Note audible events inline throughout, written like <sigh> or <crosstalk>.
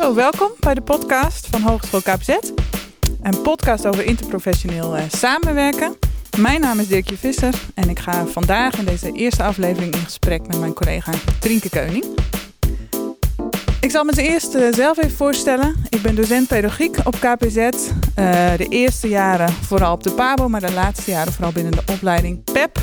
Oh, welkom bij de podcast van Hogeschool KPZ. Een podcast over interprofessioneel uh, samenwerken. Mijn naam is Dirkje Visser en ik ga vandaag in deze eerste aflevering in gesprek met mijn collega Trinke Keuning. Ik zal me eerst uh, zelf even voorstellen. Ik ben docent pedagogiek op KPZ. Uh, de eerste jaren vooral op de PABO, maar de laatste jaren vooral binnen de opleiding PEP,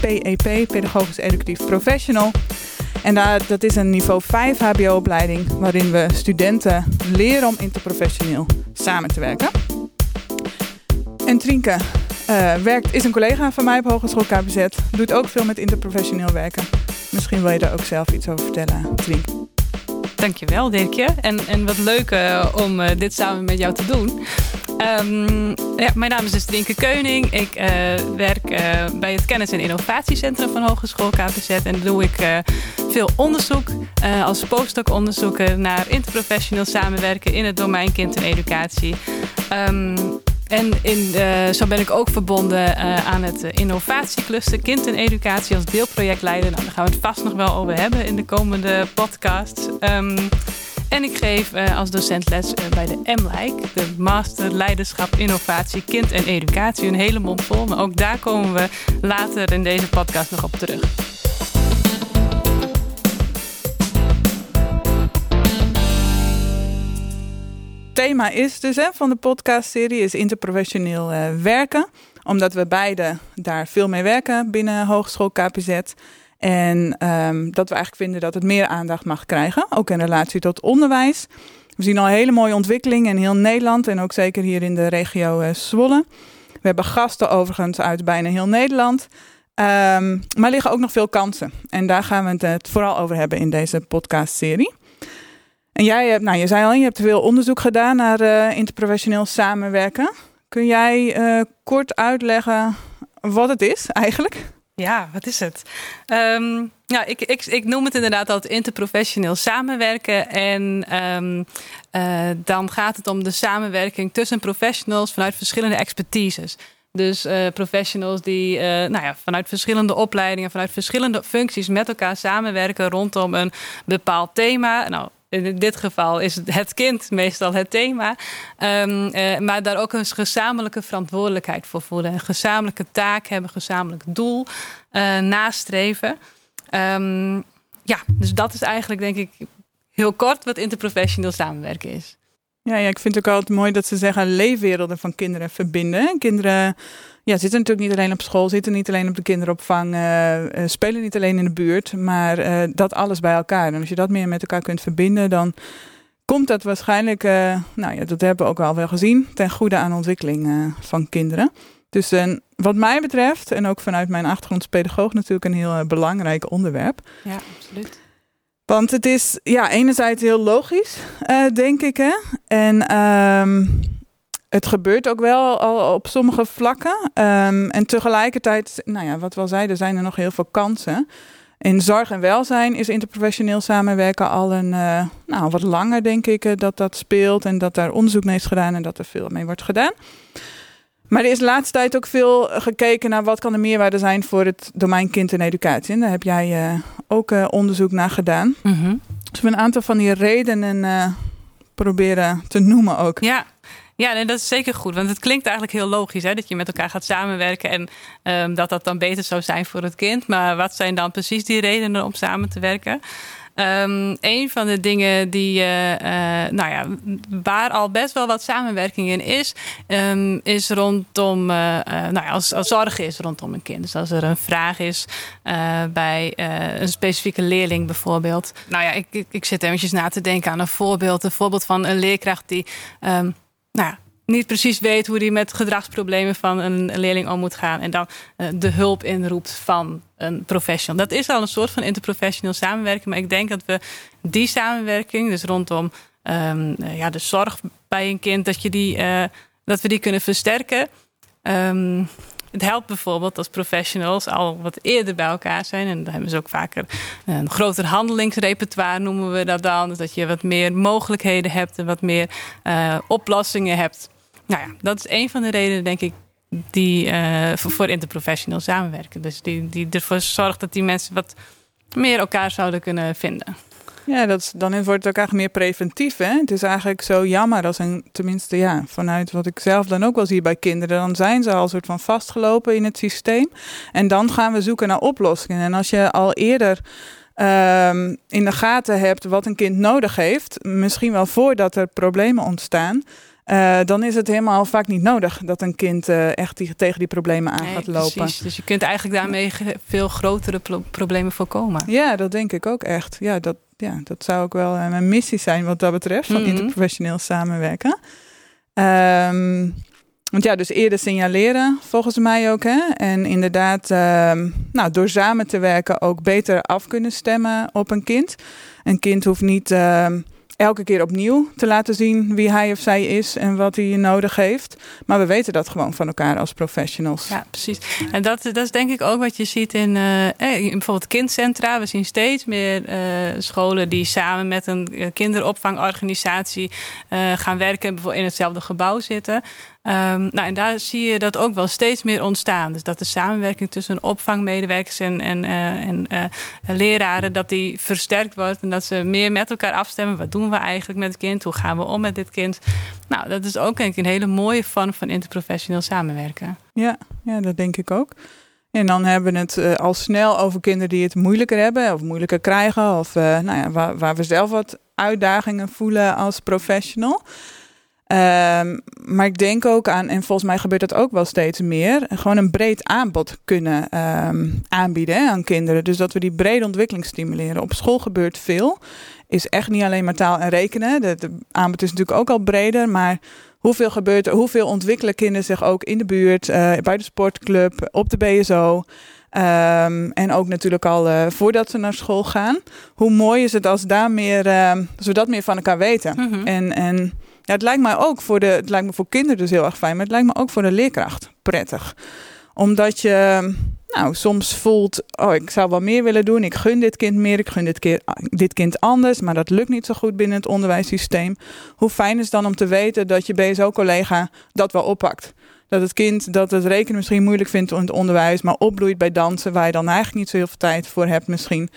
PEP, Pedagogisch Educatief Professional. En dat is een niveau 5 HBO-opleiding waarin we studenten leren om interprofessioneel samen te werken. En Trinke uh, werkt, is een collega van mij op Hogeschool KPZ, doet ook veel met interprofessioneel werken. Misschien wil je daar ook zelf iets over vertellen, Trinke. Dankjewel, Dirkje. En, en wat leuk uh, om uh, dit samen met jou te doen. Um, ja, mijn naam is dus Keuning. Ik uh, werk bij het Kennis- en Innovatiecentrum van Hogeschool KPZ. En doe ik veel onderzoek als postdoc-onderzoeken naar interprofessioneel samenwerken in het domein kind en educatie. Um, en in, zo ben ik ook verbonden aan het innovatiecluster Kind en Educatie als deelprojectleider. Nou, daar gaan we het vast nog wel over hebben in de komende podcast. Um, en ik geef uh, als docent les bij de MLIC, de Master Leiderschap Innovatie Kind en Educatie. Een hele mond vol, maar ook daar komen we later in deze podcast nog op terug. thema is dus hè, van de podcastserie is interprofessioneel uh, werken. Omdat we beide daar veel mee werken binnen Hogeschool KPZ. En um, dat we eigenlijk vinden dat het meer aandacht mag krijgen, ook in relatie tot onderwijs. We zien al hele mooie ontwikkeling in heel Nederland en ook zeker hier in de regio uh, Zwolle. We hebben gasten overigens uit bijna heel Nederland. Um, maar liggen ook nog veel kansen. En daar gaan we het vooral over hebben in deze podcastserie. En jij hebt, nou je zei al, je hebt veel onderzoek gedaan naar uh, interprofessioneel samenwerken. Kun jij kort uitleggen wat het is eigenlijk? Ja, wat is het? Ja, ik, ik, ik noem het inderdaad altijd interprofessioneel samenwerken. En um, uh, dan gaat het om de samenwerking tussen professionals vanuit verschillende expertises. Dus uh, professionals die uh, nou ja, vanuit verschillende opleidingen, vanuit verschillende functies met elkaar samenwerken rondom een bepaald thema. Nou, in dit geval is het kind meestal het thema. Um, uh, maar daar ook een gezamenlijke verantwoordelijkheid voor voelen. Een gezamenlijke taak hebben, gezamenlijk doel uh, nastreven. Um, ja, dus dat is eigenlijk denk ik heel kort wat interprofessioneel samenwerken is. Ja, ik vind het ook altijd mooi dat ze zeggen leefwerelden van kinderen verbinden. Kinderen ja, zitten natuurlijk niet alleen op school, zitten niet alleen op de kinderopvang, uh, spelen niet alleen in de buurt, maar uh, dat alles bij elkaar. En als je dat meer met elkaar kunt verbinden, dan komt dat waarschijnlijk, nou ja, dat hebben we ook al wel gezien, ten goede aan ontwikkeling van kinderen. Dus wat mij betreft, en ook vanuit mijn achtergrond als pedagoog, natuurlijk een heel belangrijk onderwerp. Ja, absoluut. Want het is ja, enerzijds heel logisch, denk ik. Hè? En um, het gebeurt ook wel al op sommige vlakken. Um, en tegelijkertijd, nou ja, wat we al zeiden, zijn er nog heel veel kansen. In zorg en welzijn is interprofessioneel samenwerken al een, uh, nou, wat langer, denk ik, uh, dat dat speelt. En dat daar onderzoek mee is gedaan en dat er veel mee wordt gedaan. Maar er is de laatste tijd ook veel gekeken naar wat kan de meerwaarde zijn voor het domein kind en educatie. En daar heb jij uh, ook onderzoek naar gedaan. Mm -hmm. Dus we een aantal van die redenen proberen te noemen ook. Ja, ja, nee, dat is zeker goed. Want het klinkt eigenlijk heel logisch hè, dat je met elkaar gaat samenwerken en um, dat dat dan beter zou zijn voor het kind. Maar wat zijn dan precies die redenen om samen te werken? Um, een van de dingen die, uh, nou ja, waar al best wel wat samenwerking in is, um, is rondom, uh, nou ja, als, als zorg is rondom een kind. Dus als er een vraag is bij een specifieke leerling bijvoorbeeld. Nou ja, ik, ik, ik, zit eventjes na te denken aan een voorbeeld. Een voorbeeld van een leerkracht die um, nou, niet precies weet hoe hij met gedragsproblemen van een leerling om moet gaan. En dan uh, de hulp inroept van een professional. Dat is al een soort van interprofessioneel samenwerking. Maar ik denk dat we die samenwerking, dus rondom um, uh, ja, de zorg bij een kind, dat, je die, uh, dat we die kunnen versterken. Um, het helpt bijvoorbeeld als professionals al wat eerder bij elkaar zijn. En dan hebben ze ook vaker een groter handelingsrepertoire, noemen we dat dan. Dus dat je wat meer mogelijkheden hebt en wat meer oplossingen hebt. Nou ja, dat is een van de redenen, denk ik, die uh, voor, interprofessioneel samenwerken. Dus die, die ervoor zorgt dat die mensen wat meer elkaar zouden kunnen vinden. Ja, dat dan wordt het ook eigenlijk meer preventief. Hè? Het is eigenlijk zo jammer als een, tenminste ja, vanuit wat ik zelf dan ook wel zie bij kinderen, dan zijn ze al een soort van vastgelopen in het systeem. En dan gaan we zoeken naar oplossingen. En als je al eerder um, in de gaten hebt wat een kind nodig heeft, misschien wel voordat er problemen ontstaan. Uh, dan is het helemaal vaak niet nodig dat een kind uh, echt die, tegen die problemen aan gaat lopen. Precies. Dus je kunt eigenlijk daarmee veel grotere pro problemen voorkomen. Ja, dat denk ik ook echt. Ja, dat, ja, dat zou ook wel uh, mijn missie zijn wat dat betreft, van mm -hmm. interprofessioneel samenwerken. Um, want ja, dus eerder signaleren volgens mij ook. Hè? En inderdaad, uh, nou, door samen te werken ook beter af kunnen stemmen op een kind. Een kind hoeft niet uh, elke keer opnieuw te laten zien wie hij of zij is en wat hij nodig heeft. Maar we weten dat gewoon van elkaar als professionals. Ja, precies. En dat, dat is denk ik ook wat je ziet in, uh, in bijvoorbeeld kindcentra. We zien steeds meer uh, scholen die samen met een kinderopvangorganisatie gaan werken, bijvoorbeeld in hetzelfde gebouw zitten. Um, nou, en daar zie je dat ook wel steeds meer ontstaan. Dus dat de samenwerking tussen opvangmedewerkers en, en, uh, en uh, leraren, dat die versterkt wordt. En dat ze meer met elkaar afstemmen. Wat doen we eigenlijk met het kind? Hoe gaan we om met dit kind? Nou, dat is ook denk ik een hele mooie vorm van interprofessioneel samenwerken. Ja, ja dat denk ik ook. En dan hebben we het uh, al snel over kinderen die het moeilijker hebben of moeilijker krijgen. Of nou ja, waar, waar we zelf wat uitdagingen voelen als professional. Um, maar ik denk ook aan, en volgens mij gebeurt dat ook wel steeds meer, gewoon een breed aanbod kunnen um, aanbieden hè, aan kinderen. Dus dat we die brede ontwikkeling stimuleren. Op school gebeurt veel. Is echt niet alleen maar taal en rekenen. De, de aanbod is natuurlijk ook al breder, maar hoeveel gebeurt er, hoeveel ontwikkelen kinderen zich ook in de buurt, uh, bij de sportclub, op de BSO. Um, en ook natuurlijk al uh, voordat ze naar school gaan. Hoe mooi is het als, daar meer, uh, als we dat meer van elkaar weten. Mm -hmm. En, en ja, het lijkt mij ook voor de, het lijkt me voor kinderen dus heel erg fijn, maar het lijkt me ook voor de leerkracht prettig. Omdat je nou, soms voelt, oh, ik zou wel meer willen doen. Ik gun dit kind meer, ik gun dit, keer, dit kind anders, maar dat lukt niet zo goed binnen het onderwijssysteem. Hoe fijn is het dan om te weten dat je BSO-collega dat wel oppakt? Dat het kind dat het rekenen misschien moeilijk vindt in het onderwijs, maar opbloeit bij dansen, waar je dan eigenlijk niet zo heel veel tijd voor hebt misschien.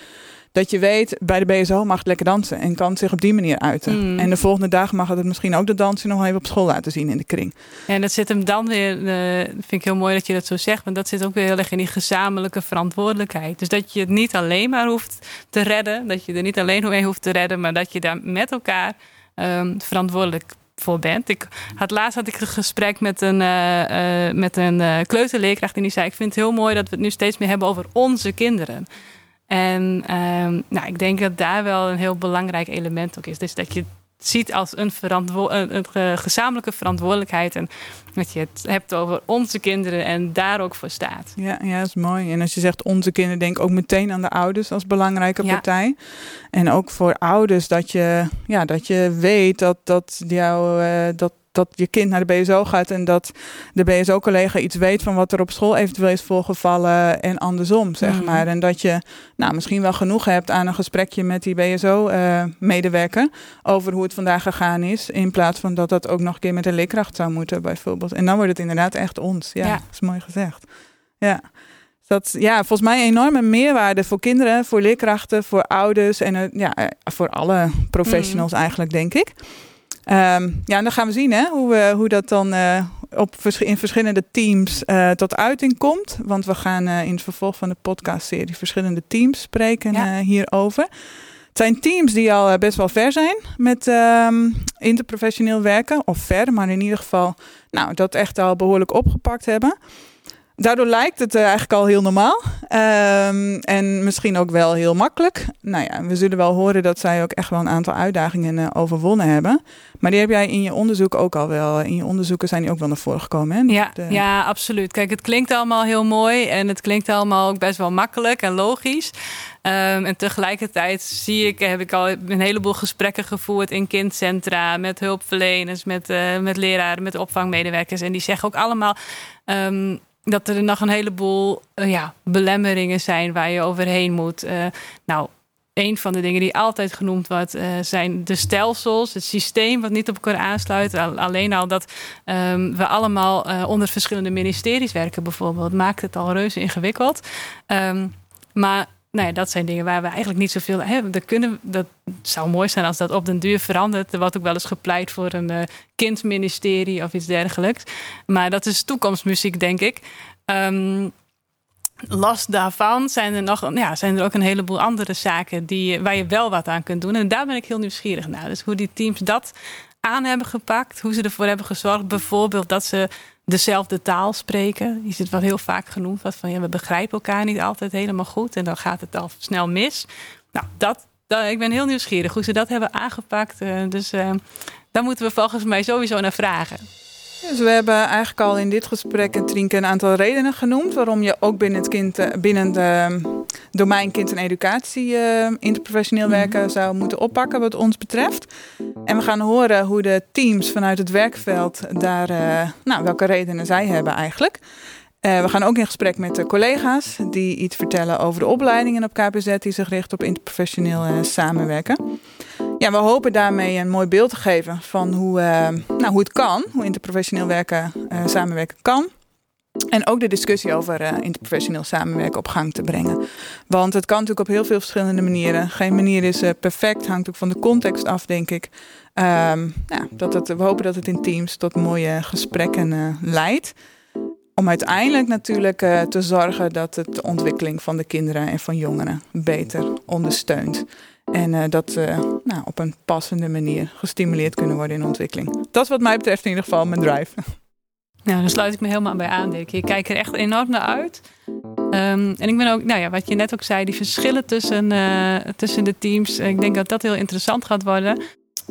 Dat je weet, bij de BSO mag het lekker dansen en kan zich op die manier uiten. Mm. En de volgende dag mag het misschien ook de dansen nog even op school laten zien in de kring. En dat zit hem dan weer, uh, vind ik heel mooi dat je dat zo zegt, want dat zit ook weer heel erg in die gezamenlijke verantwoordelijkheid. Dus dat je het niet alleen maar hoeft te redden, dat je er niet alleen mee hoeft te redden, maar dat je daar met elkaar um, verantwoordelijk voor bent. Ik had laatst had ik een gesprek met een, uh, uh, met een uh, kleuterleerkracht en die zei: Ik vind het heel mooi dat we het nu steeds meer hebben over onze kinderen. En um, nou, ik denk dat daar wel een heel belangrijk element ook is. Dus dat je het ziet als een, verantwo een, een gezamenlijke verantwoordelijkheid. En dat je het hebt over onze kinderen en daar ook voor staat. Ja, ja, dat is mooi. En als je zegt onze kinderen, denk ook meteen aan de ouders als belangrijke partij. En ook voor ouders dat je, ja, dat je weet dat, dat, jou, uh, dat dat je kind naar de BSO gaat en dat de BSO-collega iets weet van wat er op school eventueel is voorgevallen en andersom, zeg mm. maar. En dat je nou, misschien wel genoeg hebt aan een gesprekje met die BSO-medewerker uh, over hoe het vandaag gegaan is, in plaats van dat dat ook nog een keer met een leerkracht zou moeten, bijvoorbeeld. En dan wordt het inderdaad echt ons. Ja, ja. dat is mooi gezegd. Ja. Dat ja, volgens mij een enorme meerwaarde voor kinderen, voor leerkrachten, voor ouders en uh, ja, voor alle professionals mm. eigenlijk, denk ik. Um, ja, en dan gaan we zien hè, hoe, we, hoe dat dan uh, op, in verschillende teams uh, tot uiting komt. Want we gaan uh, in het vervolg van de podcastserie verschillende teams spreken ja. hierover. Het zijn teams die al best wel ver zijn met um, interprofessioneel werken. Of ver, maar in ieder geval nou, dat echt al behoorlijk opgepakt hebben. Daardoor lijkt het eigenlijk al heel normaal. Um, en misschien ook wel heel makkelijk. Nou ja, we zullen wel horen dat zij ook echt wel een aantal uitdagingen uh, overwonnen hebben. Maar die heb jij in je onderzoek ook al wel. In je onderzoeken zijn die ook wel naar voren gekomen. Hè? Ja, De... ja, absoluut. Kijk, het klinkt allemaal heel mooi. En het klinkt allemaal ook best wel makkelijk en logisch. Um, en tegelijkertijd zie ik, heb ik al een heleboel gesprekken gevoerd in kindcentra, met hulpverleners, met, uh, met leraren, met opvangmedewerkers. En die zeggen ook allemaal. Um, dat er nog een heleboel uh, ja, belemmeringen zijn waar je overheen moet. Uh, nou, een van de dingen die altijd genoemd wordt, uh, zijn de stelsels, het systeem wat niet op elkaar aansluit. Alleen al dat um, we allemaal onder verschillende ministeries werken, bijvoorbeeld, maakt het al reuze ingewikkeld. Um, maar nou ja, dat zijn dingen waar we eigenlijk niet zoveel hebben. Dat, kunnen, dat zou mooi zijn als dat op den duur verandert. Er wordt ook wel eens gepleit voor een uh, kindministerie of iets dergelijks. Maar dat is toekomstmuziek, denk ik. Um, last daarvan zijn er, nog, ja, zijn er ook een heleboel andere zaken die, waar je wel wat aan kunt doen. En daar ben ik heel nieuwsgierig naar. Dus hoe die teams dat aan hebben gepakt, hoe ze ervoor hebben gezorgd. Bijvoorbeeld dat ze dezelfde taal spreken. Die zit wat heel vaak genoemd. Wat van ja, we begrijpen elkaar niet altijd helemaal goed. En dan gaat het al snel mis. Nou, dat, dat ik ben heel nieuwsgierig hoe ze dat hebben aangepakt. Uh, dus uh, daar moeten we volgens mij sowieso naar vragen. Dus we hebben eigenlijk al in dit gesprek een Trienke een aantal redenen genoemd waarom je ook binnen het kind, eh, binnen de ehm, domein kind en educatie uh, interprofessioneel mhm. werken zou moeten oppakken wat ons betreft. En we gaan horen hoe de teams vanuit het werkveld daar, uh, nou, welke redenen zij hebben eigenlijk. we gaan ook in gesprek met de collega's die iets vertellen over de opleidingen op KPZ die zich richten op interprofessioneel samenwerken. Ja, we hopen daarmee een mooi beeld te geven van hoe, uh, nou, hoe het kan, hoe interprofessioneel werken, uh, samenwerken kan. En ook de discussie over uh, interprofessioneel samenwerken op gang te brengen. Want het kan natuurlijk op heel veel verschillende manieren. Geen manier is perfect, hangt ook van de context af, denk ik. Um, ja, dat we hopen dat het in teams tot mooie gesprekken leidt. Om uiteindelijk natuurlijk te zorgen dat het de ontwikkeling van de kinderen en van jongeren beter ondersteunt. En uh, dat uh, nou, op een passende manier gestimuleerd kunnen worden in ontwikkeling. Dat is wat mij betreft in ieder geval mijn drive. <laughs> Nou, daar sluit ik me helemaal bij aan, Dirk. Je kijkt er echt enorm naar uit. Um, en ik ben ook, nou ja, wat je net ook zei, die verschillen tussen, uh, tussen de teams. Ik denk dat dat heel interessant gaat worden.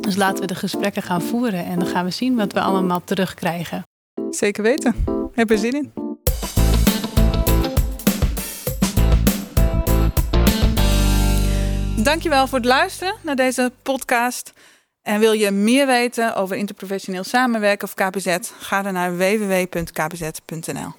Dus laten we de gesprekken gaan voeren en dan gaan we zien wat we allemaal terugkrijgen. Zeker weten. Heb er zin in. Dankjewel voor het luisteren naar deze podcast. En wil je meer weten over interprofessioneel samenwerken of KPZ? Ga dan naar www.kpz.nl.